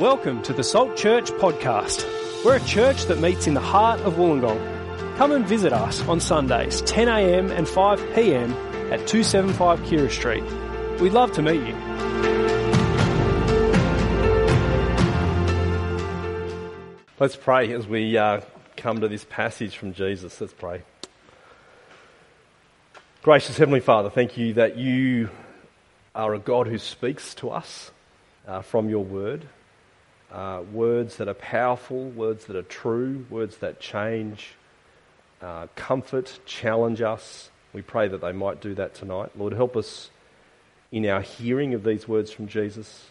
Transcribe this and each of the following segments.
Welcome to the Salt Church podcast. We're a church that meets in the heart of Wollongong. Come and visit us on Sundays, 10am and 5pm at 275 Keira Street. We'd love to meet you. Let's pray as we uh, come to this passage from Jesus. Let's pray. Gracious Heavenly Father, thank you that you are a God who speaks to us uh, from your word. Uh, words that are powerful, words that are true, words that change, uh, comfort, challenge us. We pray that they might do that tonight. Lord, help us in our hearing of these words from Jesus.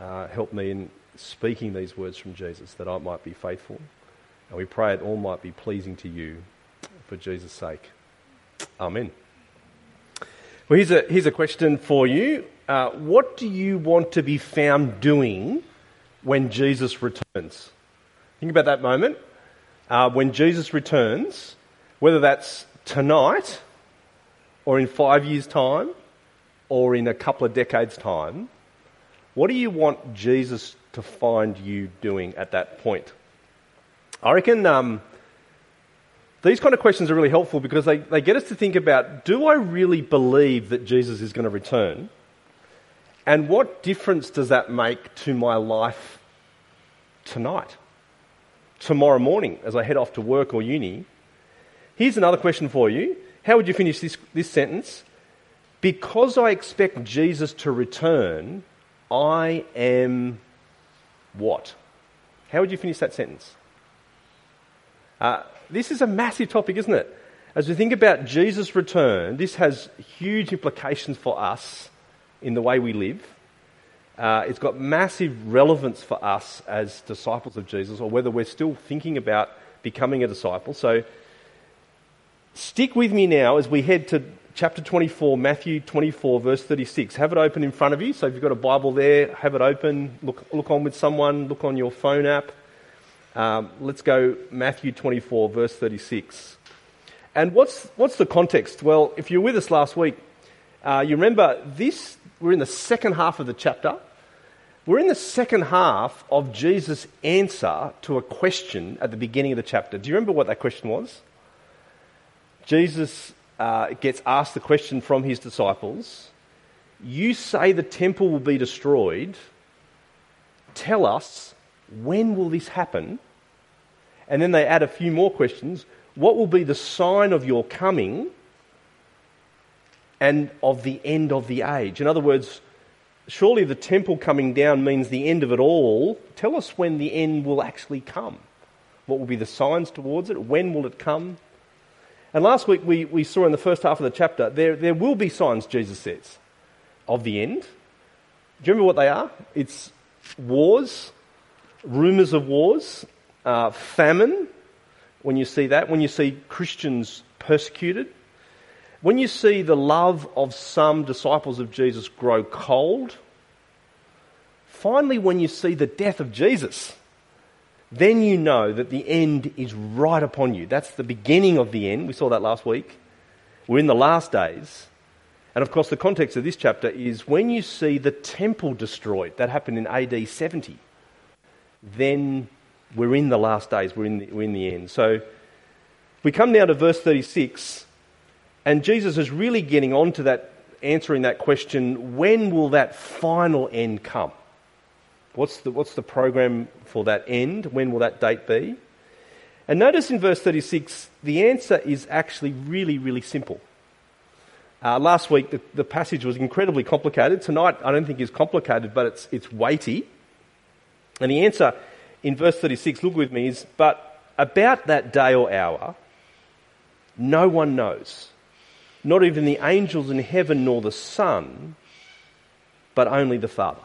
Uh, help me in speaking these words from Jesus that I might be faithful. And we pray it all might be pleasing to you for Jesus' sake. Amen. Well, here's a, here's a question for you. Uh, what do you want to be found doing when Jesus returns? Think about that moment. Uh, when Jesus returns, whether that's tonight or in five years' time or in a couple of decades' time, what do you want Jesus to find you doing at that point? I reckon um, these kind of questions are really helpful because they, they get us to think about do I really believe that Jesus is going to return? And what difference does that make to my life tonight? Tomorrow morning as I head off to work or uni? Here's another question for you. How would you finish this, this sentence? Because I expect Jesus to return, I am what? How would you finish that sentence? Uh, this is a massive topic, isn't it? As we think about Jesus' return, this has huge implications for us in the way we live. Uh, it's got massive relevance for us as disciples of Jesus, or whether we're still thinking about becoming a disciple. So, stick with me now as we head to chapter 24, Matthew 24, verse 36. Have it open in front of you. So, if you've got a Bible there, have it open. Look, look on with someone, look on your phone app. Um, let's go Matthew 24, verse 36. And what's, what's the context? Well, if you were with us last week, uh, you remember this, we're in the second half of the chapter. We're in the second half of Jesus' answer to a question at the beginning of the chapter. Do you remember what that question was? Jesus uh, gets asked the question from his disciples You say the temple will be destroyed. Tell us, when will this happen? And then they add a few more questions. What will be the sign of your coming and of the end of the age? In other words, surely the temple coming down means the end of it all. Tell us when the end will actually come. What will be the signs towards it? When will it come? And last week we, we saw in the first half of the chapter there, there will be signs, Jesus says, of the end. Do you remember what they are? It's wars, rumours of wars, uh, famine, when you see that, when you see Christians persecuted, when you see the love of some disciples of Jesus grow cold, finally, when you see the death of Jesus, then you know that the end is right upon you. That's the beginning of the end. We saw that last week. We're in the last days. And of course, the context of this chapter is when you see the temple destroyed, that happened in AD 70, then we're in the last days, we're in the, we're in the end. So we come now to verse 36, and Jesus is really getting on to that, answering that question when will that final end come? What's the, what's the program for that end? When will that date be? And notice in verse 36, the answer is actually really, really simple. Uh, last week, the, the, passage was incredibly complicated. Tonight, I don't think is complicated, but it's, it's weighty. And the answer in verse 36, look with me, is But about that day or hour, no one knows, not even the angels in heaven nor the Son, but only the Father.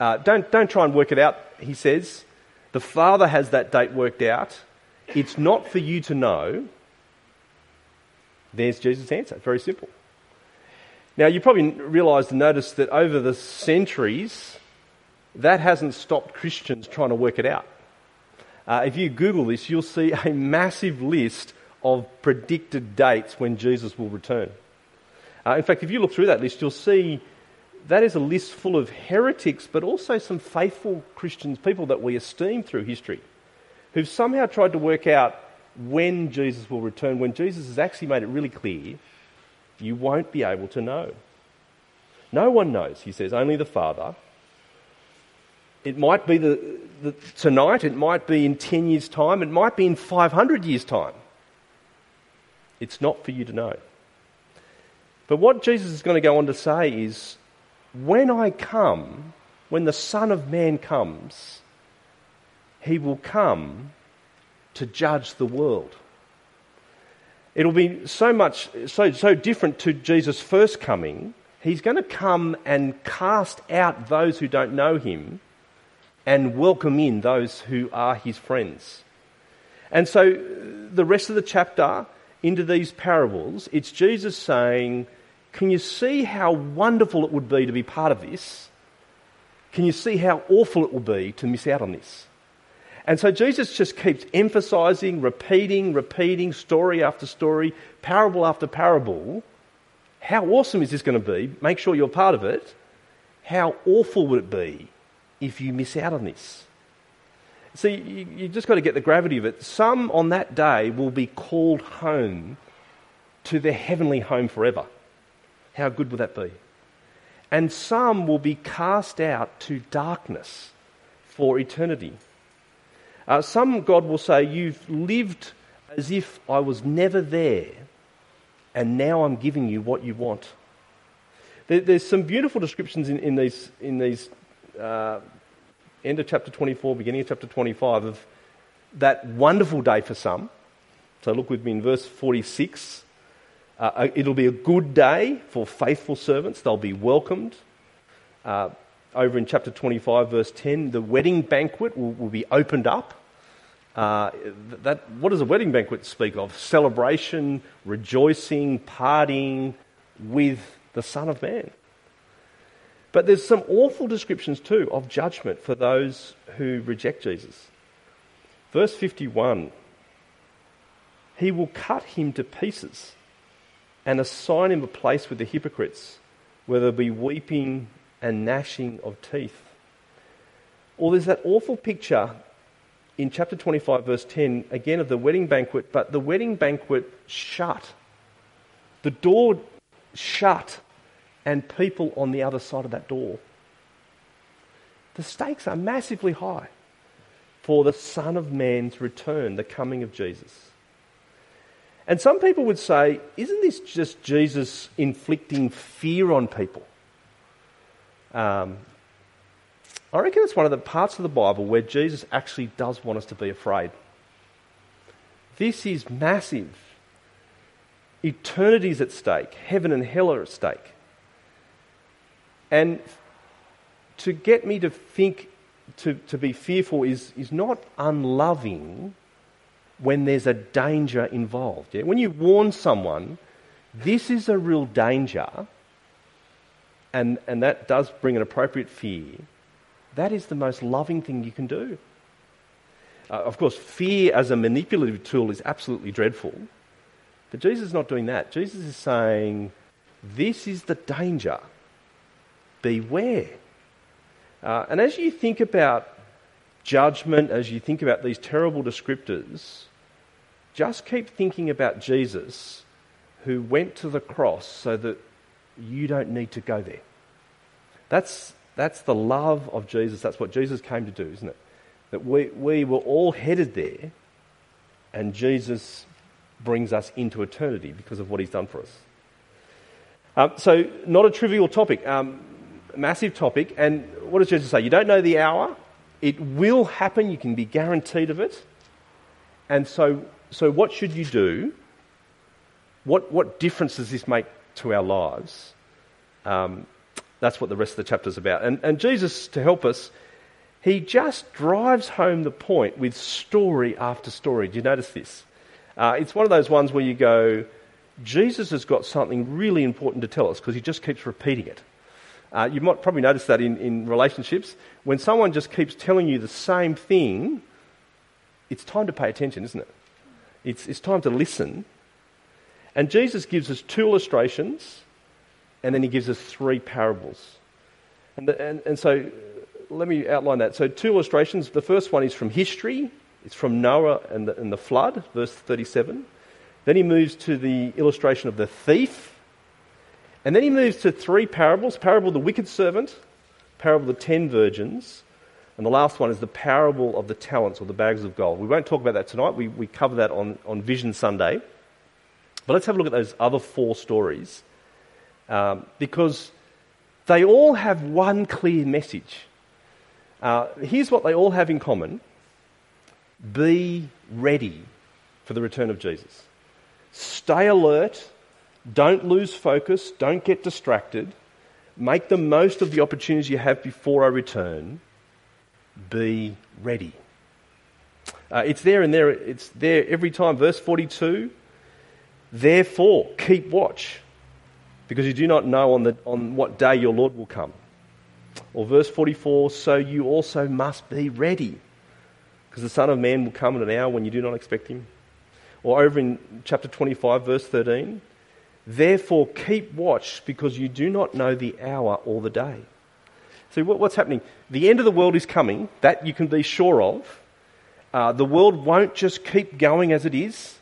Uh, don't, don't try and work it out, he says. The Father has that date worked out. It's not for you to know. There's Jesus' answer. Very simple. Now, you probably realise and notice that over the centuries, that hasn't stopped Christians trying to work it out. Uh, if you Google this, you'll see a massive list of predicted dates when Jesus will return. Uh, in fact, if you look through that list, you'll see that is a list full of heretics, but also some faithful Christians, people that we esteem through history, who've somehow tried to work out when Jesus will return, when Jesus has actually made it really clear you won't be able to know. No one knows, he says, only the Father. It might be the, the, tonight, it might be in 10 years' time, it might be in 500 years' time. It's not for you to know. But what Jesus is going to go on to say is when I come, when the Son of Man comes, he will come to judge the world. It'll be so much, so, so different to Jesus' first coming. He's going to come and cast out those who don't know him and welcome in those who are his friends. And so, the rest of the chapter into these parables, it's Jesus saying, Can you see how wonderful it would be to be part of this? Can you see how awful it will be to miss out on this? And so Jesus just keeps emphasizing, repeating, repeating, story after story, parable after parable. How awesome is this going to be? Make sure you're part of it. How awful would it be if you miss out on this? See, you, you just got to get the gravity of it. Some on that day will be called home to their heavenly home forever. How good would that be? And some will be cast out to darkness for eternity. Uh, some God will say, You've lived as if I was never there, and now I'm giving you what you want. There, there's some beautiful descriptions in, in these, in these uh, end of chapter 24, beginning of chapter 25, of that wonderful day for some. So look with me in verse 46. Uh, uh, it'll be a good day for faithful servants, they'll be welcomed. Uh, over in chapter 25, verse 10, the wedding banquet will, will be opened up. Uh, that, what does a wedding banquet speak of? Celebration, rejoicing, partying with the Son of Man. But there's some awful descriptions too of judgment for those who reject Jesus. Verse 51 He will cut him to pieces and assign him a place with the hypocrites, where there'll be weeping and gnashing of teeth. Or there's that awful picture in chapter 25, verse 10, again of the wedding banquet, but the wedding banquet shut. The door shut, and people on the other side of that door. The stakes are massively high for the Son of Man's return, the coming of Jesus. And some people would say, isn't this just Jesus inflicting fear on people? Um, I reckon it's one of the parts of the Bible where Jesus actually does want us to be afraid. This is massive. Eternity's at stake, heaven and hell are at stake. And to get me to think, to, to be fearful, is, is not unloving when there's a danger involved. Yeah? When you warn someone, this is a real danger, and, and that does bring an appropriate fear that is the most loving thing you can do. Uh, of course, fear as a manipulative tool is absolutely dreadful. But Jesus is not doing that. Jesus is saying, This is the danger. Beware. Uh, and as you think about judgment, as you think about these terrible descriptors, just keep thinking about Jesus who went to the cross so that you don't need to go there. That's, that's the love of Jesus. That's what Jesus came to do, isn't it? That we, we were all headed there, and Jesus brings us into eternity because of what he's done for us. Um, so, not a trivial topic, um, massive topic. And what does Jesus say? You don't know the hour. It will happen. You can be guaranteed of it. And so, so what should you do? What, what difference does this make to our lives? Um, that's what the rest of the chapter is about. And, and Jesus, to help us, he just drives home the point with story after story. Do you notice this? Uh, it's one of those ones where you go, Jesus has got something really important to tell us because he just keeps repeating it. Uh, you might probably notice that in, in relationships. When someone just keeps telling you the same thing, it's time to pay attention, isn't it? It's, it's time to listen. And Jesus gives us two illustrations and then he gives us three parables. And, the, and, and so let me outline that. So, two illustrations. The first one is from history, it's from Noah and the, and the flood, verse 37. Then he moves to the illustration of the thief. And then he moves to three parables parable of the wicked servant, parable of the ten virgins, and the last one is the parable of the talents or the bags of gold. We won't talk about that tonight, we, we cover that on, on Vision Sunday. But let's have a look at those other four stories um, because they all have one clear message. Uh, here's what they all have in common be ready for the return of Jesus. Stay alert, don't lose focus, don't get distracted, make the most of the opportunities you have before I return. Be ready. Uh, it's there and there, it's there every time. Verse 42 Therefore, keep watch, because you do not know on, the, on what day your Lord will come. Or verse 44 So you also must be ready, because the Son of Man will come at an hour when you do not expect him. Or over in chapter 25, verse 13 Therefore, keep watch, because you do not know the hour or the day. See, what's happening? The end of the world is coming, that you can be sure of. Uh, the world won't just keep going as it is.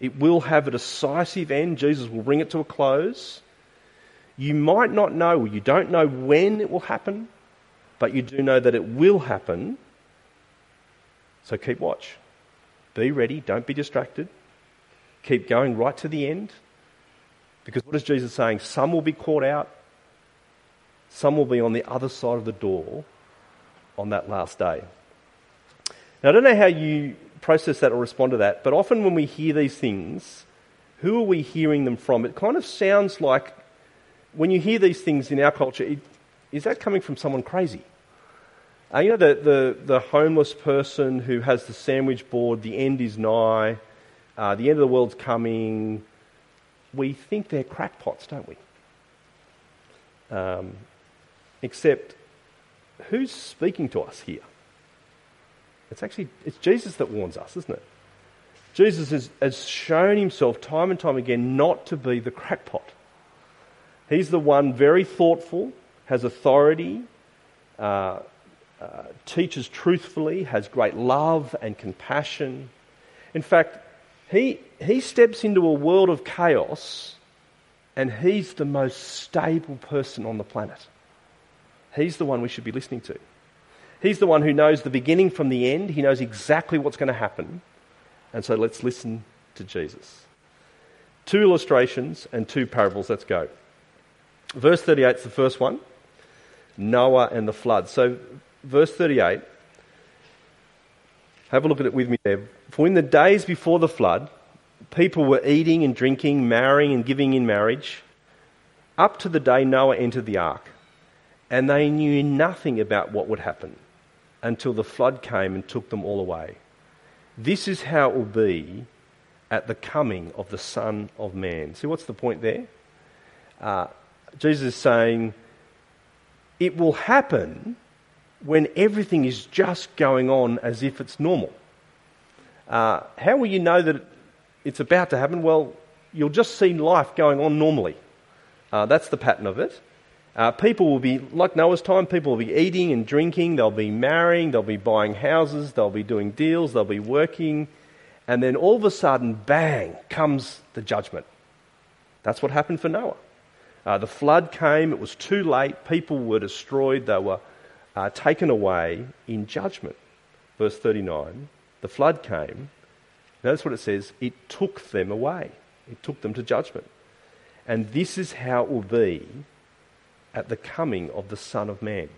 It will have a decisive end. Jesus will bring it to a close. You might not know, you don't know when it will happen, but you do know that it will happen. So keep watch. Be ready, don't be distracted. Keep going right to the end. Because what is Jesus saying? Some will be caught out, some will be on the other side of the door on that last day. Now, I don't know how you process that or respond to that, but often when we hear these things, who are we hearing them from? It kind of sounds like when you hear these things in our culture, it, is that coming from someone crazy? Uh, you know, the, the, the, homeless person who has the sandwich board, the end is nigh, uh, the end of the world's coming. We think they're crackpots, don't we? Um, except, who's speaking to us here? It's actually it's Jesus that warns us, isn't it? Jesus has, has shown himself time and time again not to be the crackpot. He's the one very thoughtful, has authority, uh, uh, teaches truthfully, has great love and compassion. In fact, he, he steps into a world of chaos and he's the most stable person on the planet. He's the one we should be listening to. He's the one who knows the beginning from the end. He knows exactly what's going to happen. And so let's listen to Jesus. Two illustrations and two parables. Let's go. Verse 38 is the first one Noah and the flood. So, verse 38, have a look at it with me there. For in the days before the flood, people were eating and drinking, marrying and giving in marriage, up to the day Noah entered the ark. And they knew nothing about what would happen until the flood came and took them all away. This is how it will be at the coming of the Son of Man. See, what's the point there? Uh, Jesus is saying it will happen when everything is just going on as if it's normal. Uh, how will you know that it's about to happen? Well, you'll just see life going on normally. Uh, that's the pattern of it. Uh, people will be, like Noah's time, people will be eating and drinking, they'll be marrying, they'll be buying houses, they'll be doing deals, they'll be working, and then all of a sudden, bang, comes the judgment. That's what happened for Noah. Uh, the flood came, it was too late, people were destroyed, they were uh, taken away in judgment. Verse 39 the flood came, notice what it says, it took them away, it took them to judgment. And this is how it will be at the coming of the Son of Man.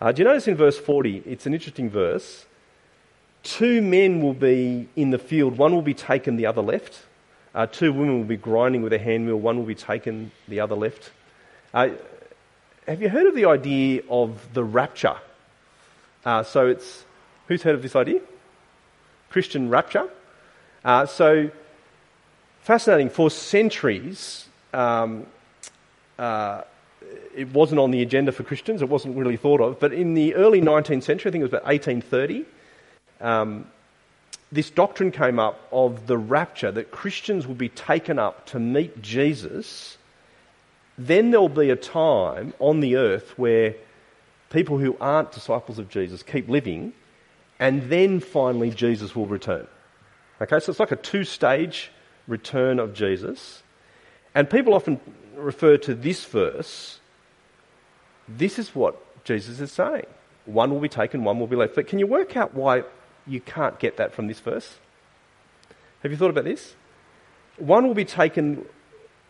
Uh, do you notice in verse 40? It's an interesting verse. Two men will be in the field, one will be taken, the other left. Uh, two women will be grinding with a handmill, one will be taken, the other left. Uh, have you heard of the idea of the rapture? Uh, so it's, who's heard of this idea? Christian rapture. Uh, so, fascinating. For centuries, um, uh, it wasn't on the agenda for Christians, it wasn't really thought of. But in the early 19th century, I think it was about 1830, um, this doctrine came up of the rapture, that Christians would be taken up to meet Jesus then there'll be a time on the earth where people who aren't disciples of Jesus keep living, and then finally Jesus will return. Okay, so it's like a two stage return of Jesus. And people often refer to this verse. This is what Jesus is saying. One will be taken, one will be left. But can you work out why you can't get that from this verse? Have you thought about this? One will be taken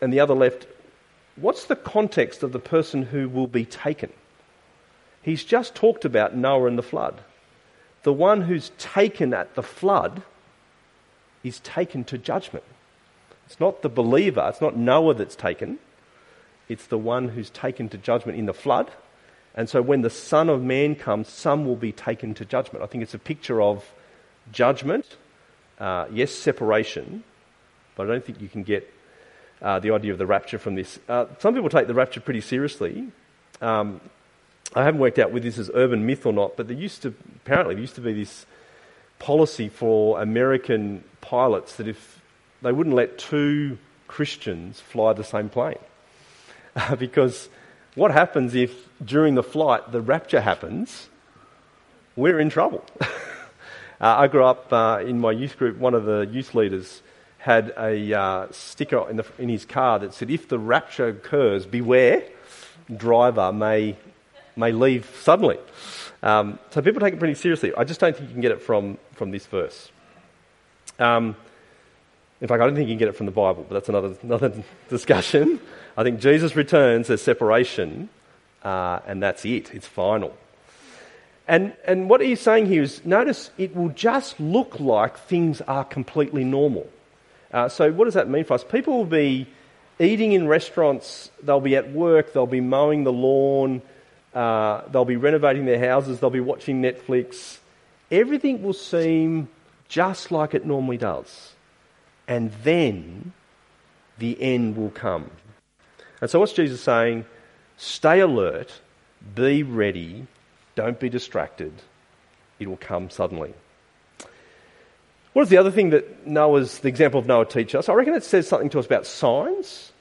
and the other left. What's the context of the person who will be taken? He's just talked about Noah and the flood. The one who's taken at the flood is taken to judgment. It's not the believer, it's not Noah that's taken, it's the one who's taken to judgment in the flood. And so when the Son of Man comes, some will be taken to judgment. I think it's a picture of judgment, uh, yes, separation, but I don't think you can get uh, the idea of the rapture from this. Uh, some people take the rapture pretty seriously. Um, I haven't worked out whether this is urban myth or not, but there used to apparently there used to be this policy for American pilots that if they wouldn't let two Christians fly the same plane, because what happens if during the flight the rapture happens? We're in trouble. uh, I grew up uh, in my youth group. One of the youth leaders had a uh, sticker in, the, in his car that said, "If the rapture occurs, beware." Driver may may leave suddenly. Um, so people take it pretty seriously. I just don't think you can get it from, from this verse. Um, in fact, I don't think you can get it from the Bible, but that's another, another discussion. I think Jesus returns, there's separation, uh, and that's it. It's final. And, and what he's saying here is notice it will just look like things are completely normal. Uh, so, what does that mean for us? People will be eating in restaurants, they'll be at work, they'll be mowing the lawn, uh, they'll be renovating their houses, they'll be watching Netflix. Everything will seem just like it normally does. And then the end will come. And so, what's Jesus saying? Stay alert, be ready, don't be distracted. It will come suddenly. What is the other thing that Noah's, the example of Noah teaches us? I reckon it says something to us about signs.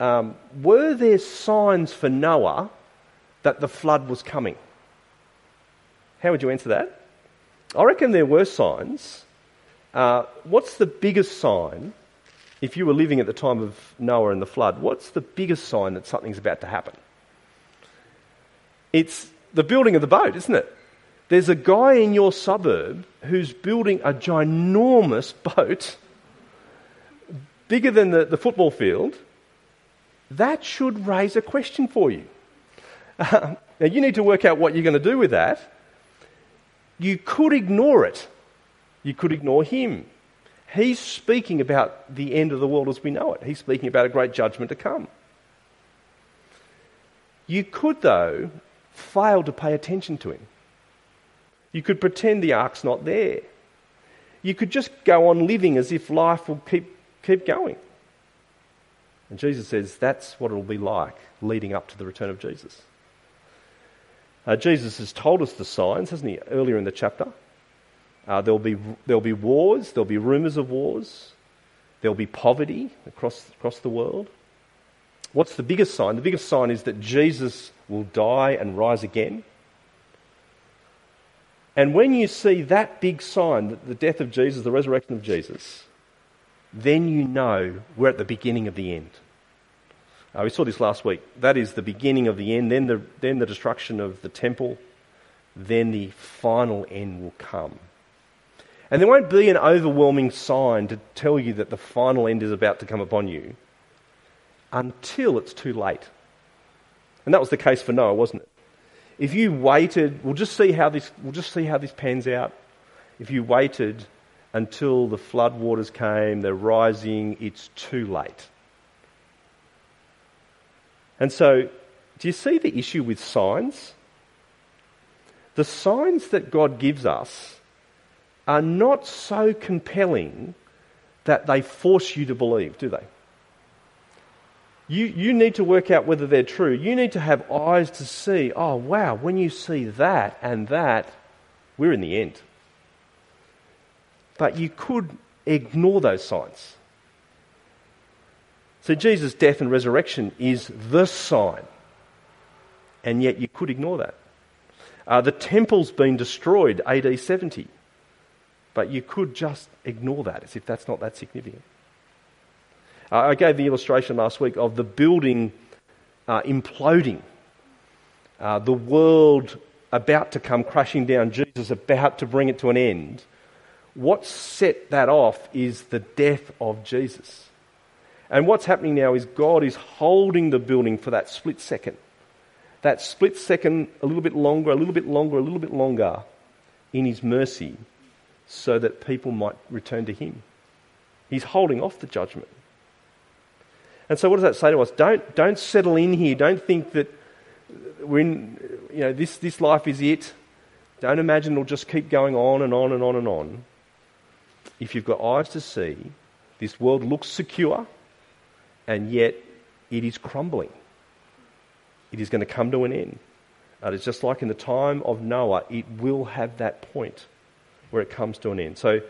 Um, were there signs for Noah that the flood was coming. How would you answer that? I reckon there were signs. Uh, what's the biggest sign, if you were living at the time of Noah and the flood, what's the biggest sign that something's about to happen? It's the building of the boat, isn't it? There's a guy in your suburb who's building a ginormous boat, bigger than the, the football field. That should raise a question for you. now, you need to work out what you're going to do with that. You could ignore it. You could ignore him. He's speaking about the end of the world as we know it. He's speaking about a great judgment to come. You could, though, fail to pay attention to him. You could pretend the ark's not there. You could just go on living as if life will keep, keep going. And Jesus says that's what it'll be like leading up to the return of Jesus. Uh, Jesus has told us the signs, hasn't he, earlier in the chapter? Uh, there'll, be, there'll be wars, there'll be rumours of wars, there'll be poverty across, across the world. What's the biggest sign? The biggest sign is that Jesus will die and rise again. And when you see that big sign, the death of Jesus, the resurrection of Jesus, then you know we're at the beginning of the end. Uh, we saw this last week. That is the beginning of the end, then the, then the destruction of the temple, then the final end will come. And there won't be an overwhelming sign to tell you that the final end is about to come upon you until it's too late. And that was the case for Noah, wasn't it? If you waited, we'll just see how this, we'll just see how this pans out. If you waited until the floodwaters came, they're rising, it's too late. And so, do you see the issue with signs? The signs that God gives us are not so compelling that they force you to believe, do they? You, you need to work out whether they're true. You need to have eyes to see, oh, wow, when you see that and that, we're in the end. But you could ignore those signs. So Jesus' death and resurrection is the sign. And yet you could ignore that. Uh, the temple's been destroyed AD 70. But you could just ignore that as if that's not that significant. Uh, I gave the illustration last week of the building uh, imploding, uh, the world about to come crashing down, Jesus about to bring it to an end. What set that off is the death of Jesus. And what's happening now is God is holding the building for that split second. That split second, a little bit longer, a little bit longer, a little bit longer, in His mercy, so that people might return to Him. He's holding off the judgment. And so, what does that say to us? Don't, don't settle in here. Don't think that we're in, you know, this, this life is it. Don't imagine it'll just keep going on and on and on and on. If you've got eyes to see, this world looks secure, and yet it is crumbling. It is going to come to an end. And it's just like in the time of Noah, it will have that point where it comes to an end. So,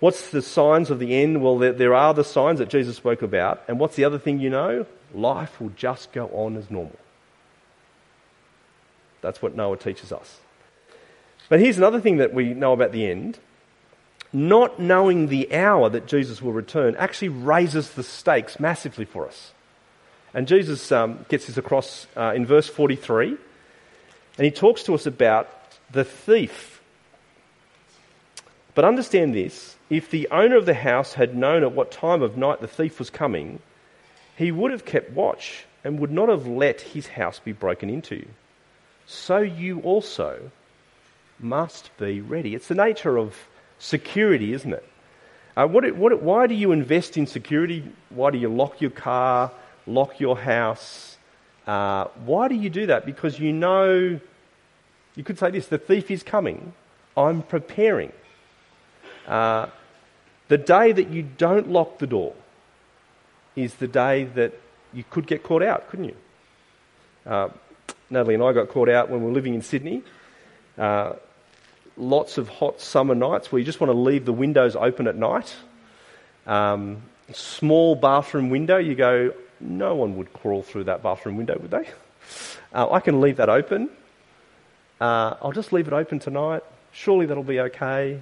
what's the signs of the end? Well, there, there are the signs that Jesus spoke about. And what's the other thing you know? Life will just go on as normal. That's what Noah teaches us. But here's another thing that we know about the end. Not knowing the hour that Jesus will return actually raises the stakes massively for us. And Jesus um, gets this across uh, in verse 43. And he talks to us about the thief. But understand this if the owner of the house had known at what time of night the thief was coming, he would have kept watch and would not have let his house be broken into so you also must be ready. It's the nature of security, isn't it? Uh, what, what, why do you invest in security? Why do you lock your car, lock your house? Uh, why do you do that? Because you know, you could say this the thief is coming. I'm preparing. Uh, the day that you don't lock the door is the day that you could get caught out, couldn't you? Uh, Natalie and I got caught out when we were living in Sydney. Uh, lots of hot summer nights where you just want to leave the windows open at night. Um, small bathroom window, you go, no one would crawl through that bathroom window, would they? Uh, I can leave that open. Uh, I'll just leave it open tonight. Surely that'll be okay.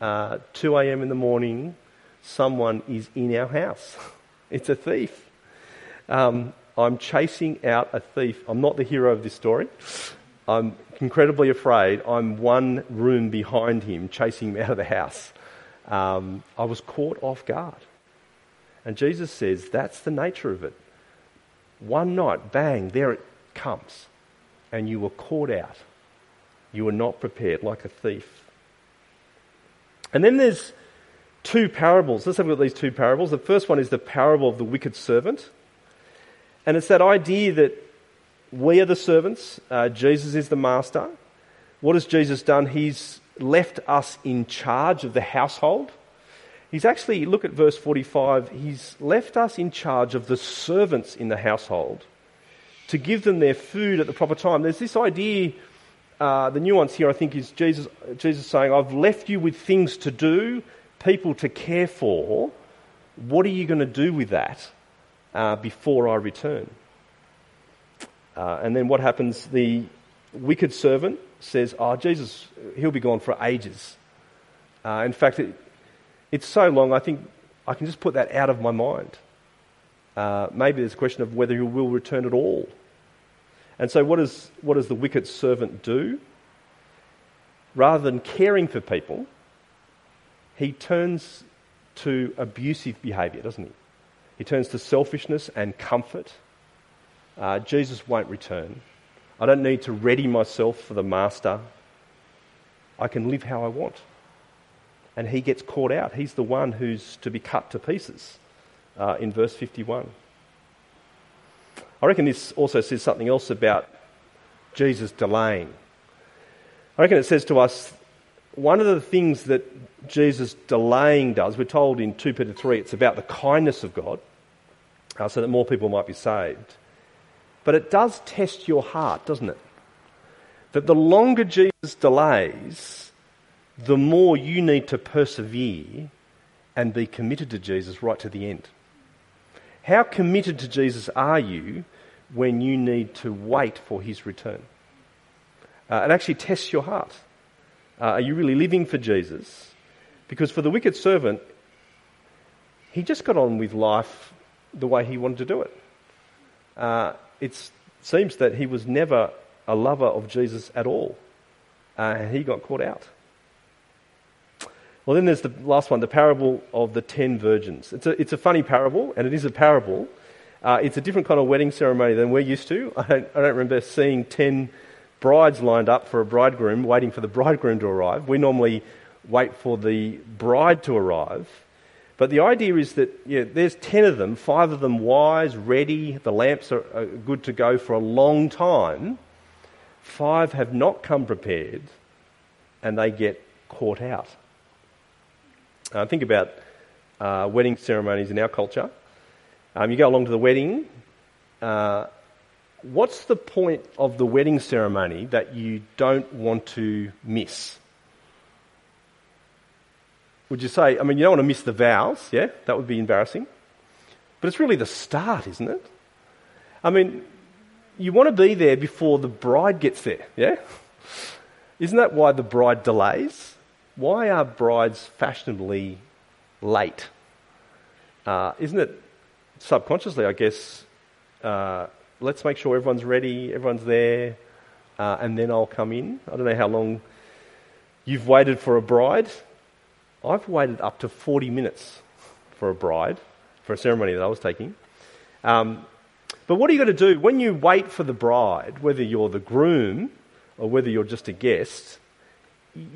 Uh, 2 a.m. in the morning, someone is in our house. It's a thief. Um, I'm chasing out a thief. I'm not the hero of this story. I'm incredibly afraid. I'm one room behind him, chasing him out of the house. Um, I was caught off guard. And Jesus says that's the nature of it. One night, bang, there it comes. And you were caught out. You were not prepared, like a thief. And then there's two parables. Let's have a look at these two parables. The first one is the parable of the wicked servant. And it's that idea that we are the servants, uh, Jesus is the master. What has Jesus done? He's left us in charge of the household. He's actually, look at verse 45, he's left us in charge of the servants in the household to give them their food at the proper time. There's this idea, uh, the nuance here, I think, is Jesus, Jesus saying, I've left you with things to do, people to care for. What are you going to do with that? uh, before I return. Uh, and then what happens? The wicked servant says, Oh, Jesus, he'll be gone for ages. Uh, in fact, it, it's so long, I think I can just put that out of my mind. Uh, maybe there's a question of whether he will return at all. And so, what, is, what does the wicked servant do? Rather than caring for people, he turns to abusive behaviour, doesn't he? He turns to selfishness and comfort. Uh, Jesus won't return. I don't need to ready myself for the master. I can live how I want. And he gets caught out. He's the one who's to be cut to pieces uh, in verse 51. I reckon this also says something else about Jesus delaying. I reckon it says to us one of the things that Jesus delaying does, we're told in 2 Peter 3, it's about the kindness of God uh, so that more people might be saved. But it does test your heart, doesn't it? That the longer Jesus delays, the more you need to persevere and be committed to Jesus right to the end. How committed to Jesus are you when you need to wait for his return? Uh, it actually tests your heart. Uh, are you really living for Jesus? Because for the wicked servant, he just got on with life the way he wanted to do it. Uh, it seems that he was never a lover of Jesus at all. Uh, he got caught out. Well, then there's the last one, the parable of the ten virgins. It's a, it's a funny parable, and it is a parable. Uh, it's a different kind of wedding ceremony than we're used to. I don't, I don't remember seeing ten brides lined up for a bridegroom, waiting for the bridegroom to arrive. We normally wait for the bride to arrive. But the idea is that yeah, there's ten of them, five of them wise, ready, the lamps are, are good to go for a long time. Five have not come prepared, and they get caught out. Uh, think about uh, wedding ceremonies in our culture. Um, you go along to the wedding. Uh, what's the point of the wedding ceremony that you don't want to miss? Would you say, I mean, you don't want to miss the vows, yeah? That would be embarrassing. But it's really the start, isn't it? I mean, you want to be there before the bride gets there, yeah? Isn't that why the bride delays? Why are brides fashionably late? Uh, isn't it subconsciously, I guess, uh, let's make sure everyone's ready, everyone's there, uh, and then I'll come in? I don't know how long you've waited for a bride. I've waited up to 40 minutes for a bride, for a ceremony that I was taking. Um, but what are you going to do when you wait for the bride, whether you're the groom or whether you're just a guest?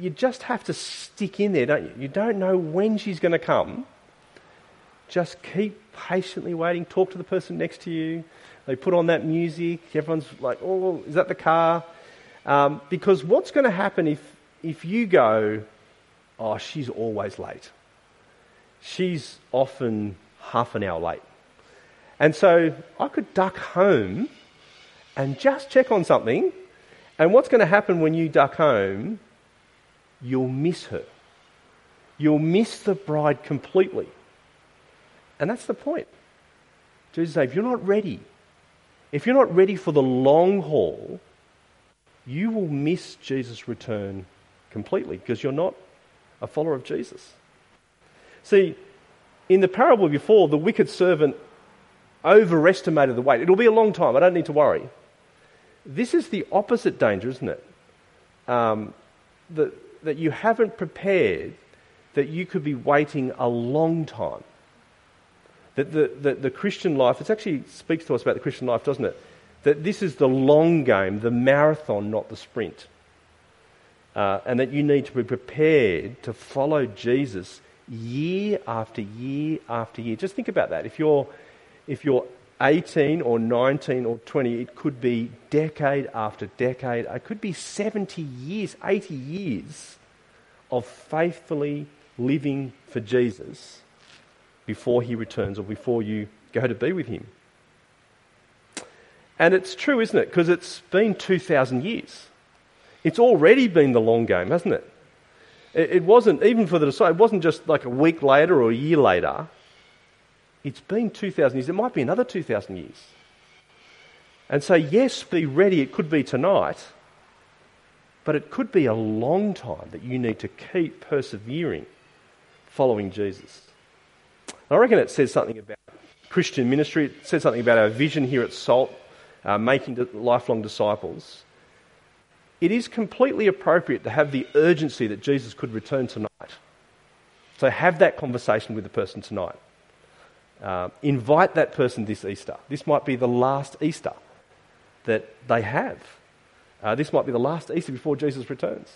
You just have to stick in there, don't you? You don't know when she's going to come. Just keep patiently waiting. Talk to the person next to you. They put on that music. Everyone's like, oh, is that the car? Um, because what's going to happen if, if you go, oh, she's always late? She's often half an hour late. And so I could duck home and just check on something. And what's going to happen when you duck home you'll miss her. You'll miss the bride completely. And that's the point. Jesus says, if you're not ready, if you're not ready for the long haul, you will miss Jesus' return completely because you're not a follower of Jesus. See, in the parable before, the wicked servant overestimated the wait. It'll be a long time. I don't need to worry. This is the opposite danger, isn't it? Um, the, that you haven't prepared that you could be waiting a long time. That the, the, the Christian life, it actually speaks to us about the Christian life, doesn't it? That this is the long game, the marathon, not the sprint. Uh, and that you need to be prepared to follow Jesus year after year after year. Just think about that. If you're, if you're 18 or 19 or 20, it could be decade after decade, it could be 70 years, 80 years of faithfully living for Jesus before he returns or before you go to be with him. And it's true, isn't it? Because it's been 2,000 years. It's already been the long game, hasn't it? It wasn't, even for the disciples, it wasn't just like a week later or a year later. It's been 2,000 years. It might be another 2,000 years. And so, yes, be ready. It could be tonight, but it could be a long time that you need to keep persevering following Jesus. I reckon it says something about Christian ministry. It says something about our vision here at SALT, uh, making lifelong disciples. It is completely appropriate to have the urgency that Jesus could return tonight. So have that conversation with the person tonight. Uh, invite that person this Easter. This might be the last Easter that they have. Uh, this might be the last Easter before Jesus returns.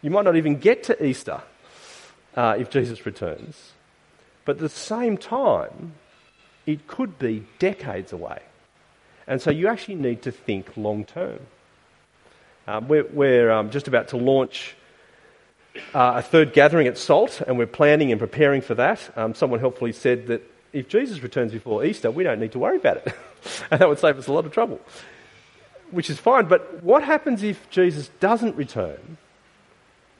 You might not even get to Easter uh, if Jesus returns. But at the same time, it could be decades away. And so you actually need to think long term. Um, we're, we're um, just about to launch uh, a third gathering at SALT, and we're planning and preparing for that. Um, someone helpfully said that if Jesus returns before Easter, we don't need to worry about it. and that would save us a lot of trouble, which is fine. But what happens if Jesus doesn't return?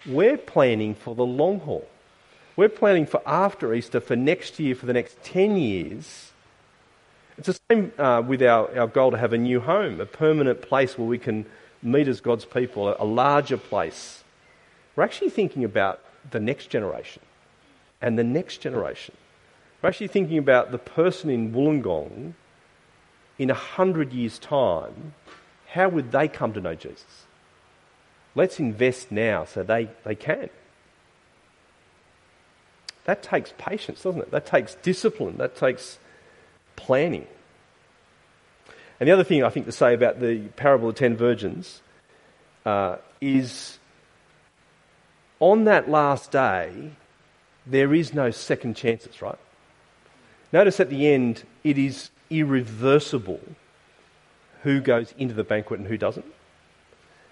We're planning for the long haul. We're planning for after Easter, for next year, for the next 10 years. It's the same uh, with our, our goal to have a new home, a permanent place where we can meet as God's people, a, a larger place. We're actually thinking about the next generation and the next generation. We're actually thinking about the person in Wollongong in a hundred years' time. How would they come to know Jesus? Let's invest now so they, they can. That takes patience, doesn't it? That takes discipline. That takes planning. And the other thing I think to say about the parable of ten virgins uh, is on that last day, there is no second chances, right? Notice at the end, it is irreversible who goes into the banquet and who doesn't.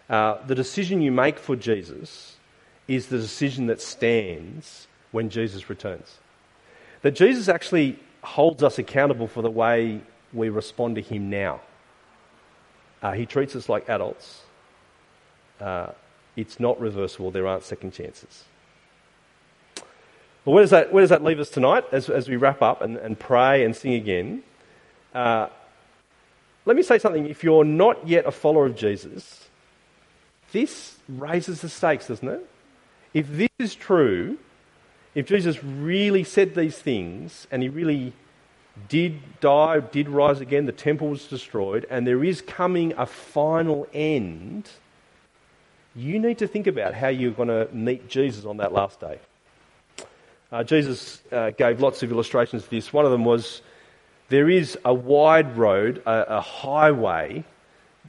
Uh, the decision you make for Jesus is the decision that stands when Jesus returns. That Jesus actually holds us accountable for the way we respond to him now. Uh, he treats us like adults. Uh, it's not reversible, there aren't second chances. Well, where does that, where does that leave us tonight as, as we wrap up and, and pray and sing again? Uh, let me say something. If you're not yet a follower of Jesus, this raises the stakes, doesn't it? If this is true, if Jesus really said these things and he really did die, did rise again, the temple was destroyed, and there is coming a final end, you need to think about how you're going to meet Jesus on that last day. Uh, Jesus uh, gave lots of illustrations of this. One of them was there is a wide road, a, a highway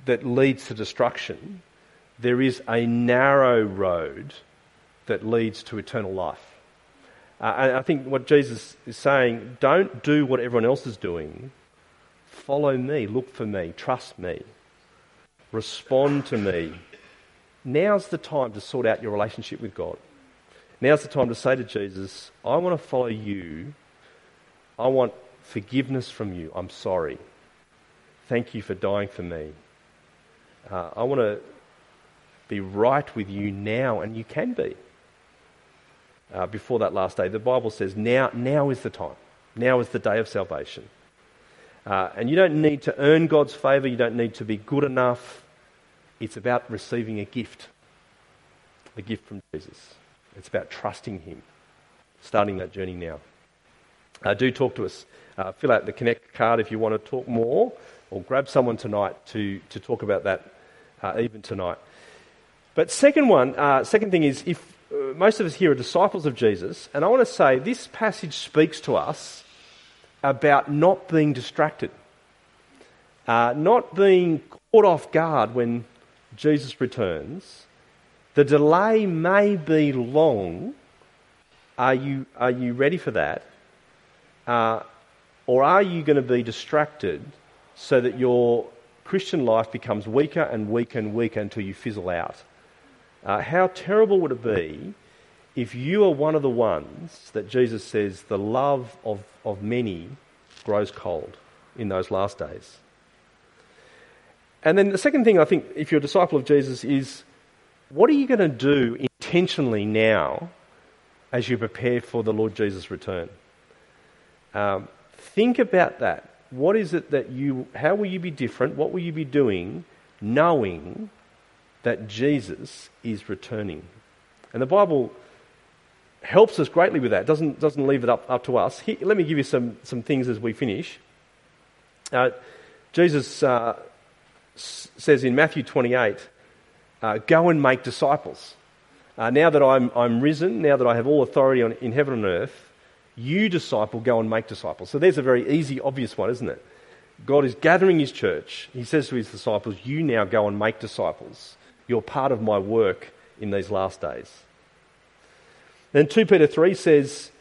that leads to destruction. There is a narrow road that leads to eternal life. Uh, and I think what Jesus is saying, don't do what everyone else is doing. Follow me, look for me, trust me, respond to me. Now's the time to sort out your relationship with God. Now's the time to say to Jesus, I want to follow you. I want forgiveness from you. I'm sorry. Thank you for dying for me. Uh, I want to be right with you now, and you can be uh, before that last day. The Bible says now, now is the time. Now is the day of salvation. Uh, and you don't need to earn God's favour, you don't need to be good enough. It's about receiving a gift, a gift from Jesus. It's about trusting Him, starting that journey now. Uh, do talk to us. Uh, fill out the Connect card if you want to talk more, or grab someone tonight to, to talk about that uh, even tonight. But second one, uh, second thing is if uh, most of us here are disciples of Jesus, and I want to say this passage speaks to us about not being distracted, uh, not being caught off guard when Jesus returns. The delay may be long. Are you, are you ready for that? Uh, or are you going to be distracted so that your Christian life becomes weaker and weaker and weaker until you fizzle out? Uh, how terrible would it be if you are one of the ones that Jesus says the love of, of many grows cold in those last days? And then the second thing I think, if you're a disciple of Jesus, is what are you going to do intentionally now as you prepare for the Lord Jesus' return? Um, think about that. What is it that you, how will you be different? What will you be doing knowing that Jesus is returning. And the Bible helps us greatly with that, doesn't, doesn't leave it up, up to us. Here, let me give you some, some things as we finish. Uh, Jesus uh, says in Matthew 28, uh, Go and make disciples. Uh, now that I'm, I'm risen, now that I have all authority on, in heaven and earth, you disciple, go and make disciples. So there's a very easy, obvious one, isn't it? God is gathering his church. He says to his disciples, You now go and make disciples. You're part of my work in these last days. Then 2 Peter 3 says,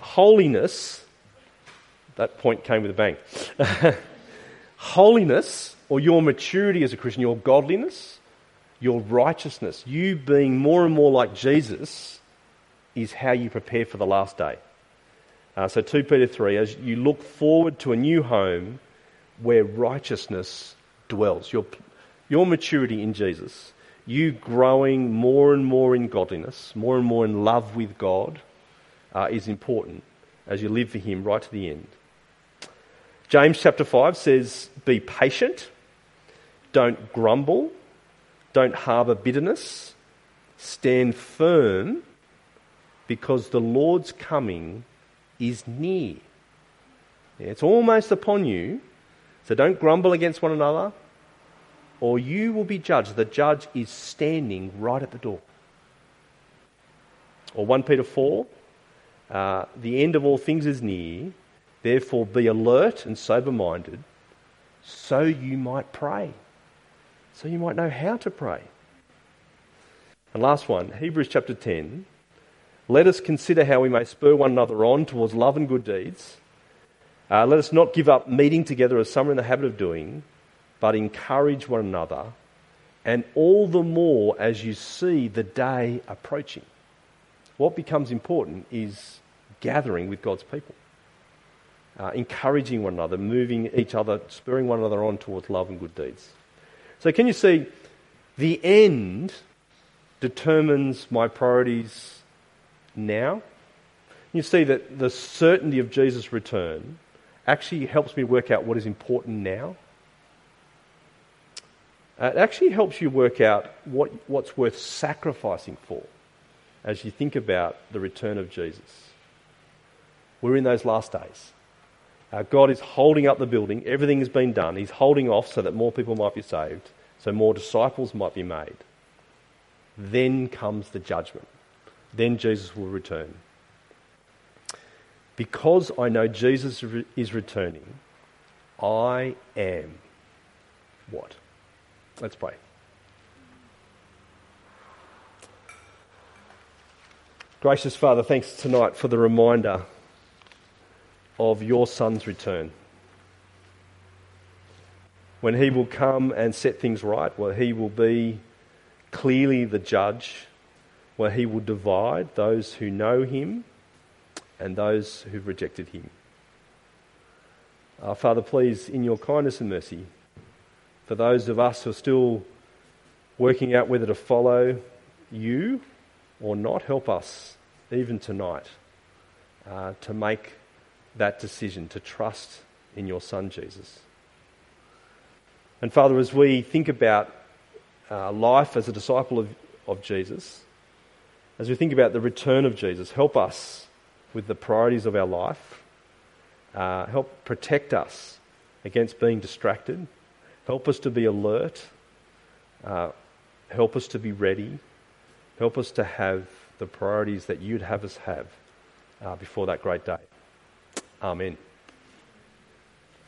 Holiness, that point came with a bang. Holiness, or your maturity as a Christian, your godliness, your righteousness, you being more and more like Jesus, is how you prepare for the last day. Uh, so 2 Peter 3, as you look forward to a new home where righteousness dwells, your, your maturity in Jesus you growing more and more in godliness, more and more in love with God, uh, is important as you live for Him right to the end. James chapter 5 says, Be patient, don't grumble, don't harbour bitterness, stand firm, because the Lord's coming is near. It's almost upon you, so don't grumble against one another, or you will be judged. The judge is standing right at the door. Or 1 Peter 4 uh, the end of all things is near, therefore be alert and sober minded, so you might pray. So you might know how to pray. And last one, Hebrews chapter 10. Let us consider how we may spur one another on towards love and good deeds. Uh, let us not give up meeting together as some are in the habit of doing, but encourage one another, and all the more as you see the day approaching. What becomes important is gathering with God's people, uh, encouraging one another, moving each other, spurring one another on towards love and good deeds. So, can you see the end determines my priorities now? You see that the certainty of Jesus' return actually helps me work out what is important now. It actually helps you work out what, what's worth sacrificing for as you think about the return of Jesus. We're in those last days. Uh, God is holding up the building. Everything has been done. He's holding off so that more people might be saved, so more disciples might be made. Then comes the judgment. Then Jesus will return. Because I know Jesus is returning, I am what? Let's pray. Gracious Father, thanks tonight for the reminder of your Son's return. When he will come and set things right, where he will be clearly the judge, where he will divide those who know him and those who've rejected him. Uh, Father, please, in your kindness and mercy, for those of us who are still working out whether to follow you or not, help us even tonight uh, to make that decision to trust in your Son, Jesus. And Father, as we think about uh, life as a disciple of, of Jesus, as we think about the return of Jesus, help us with the priorities of our life. Uh, help protect us against being distracted. Help us to be alert. Uh, help us to be ready. Help us to have the priorities that you'd have us have uh, before that great day. Amen.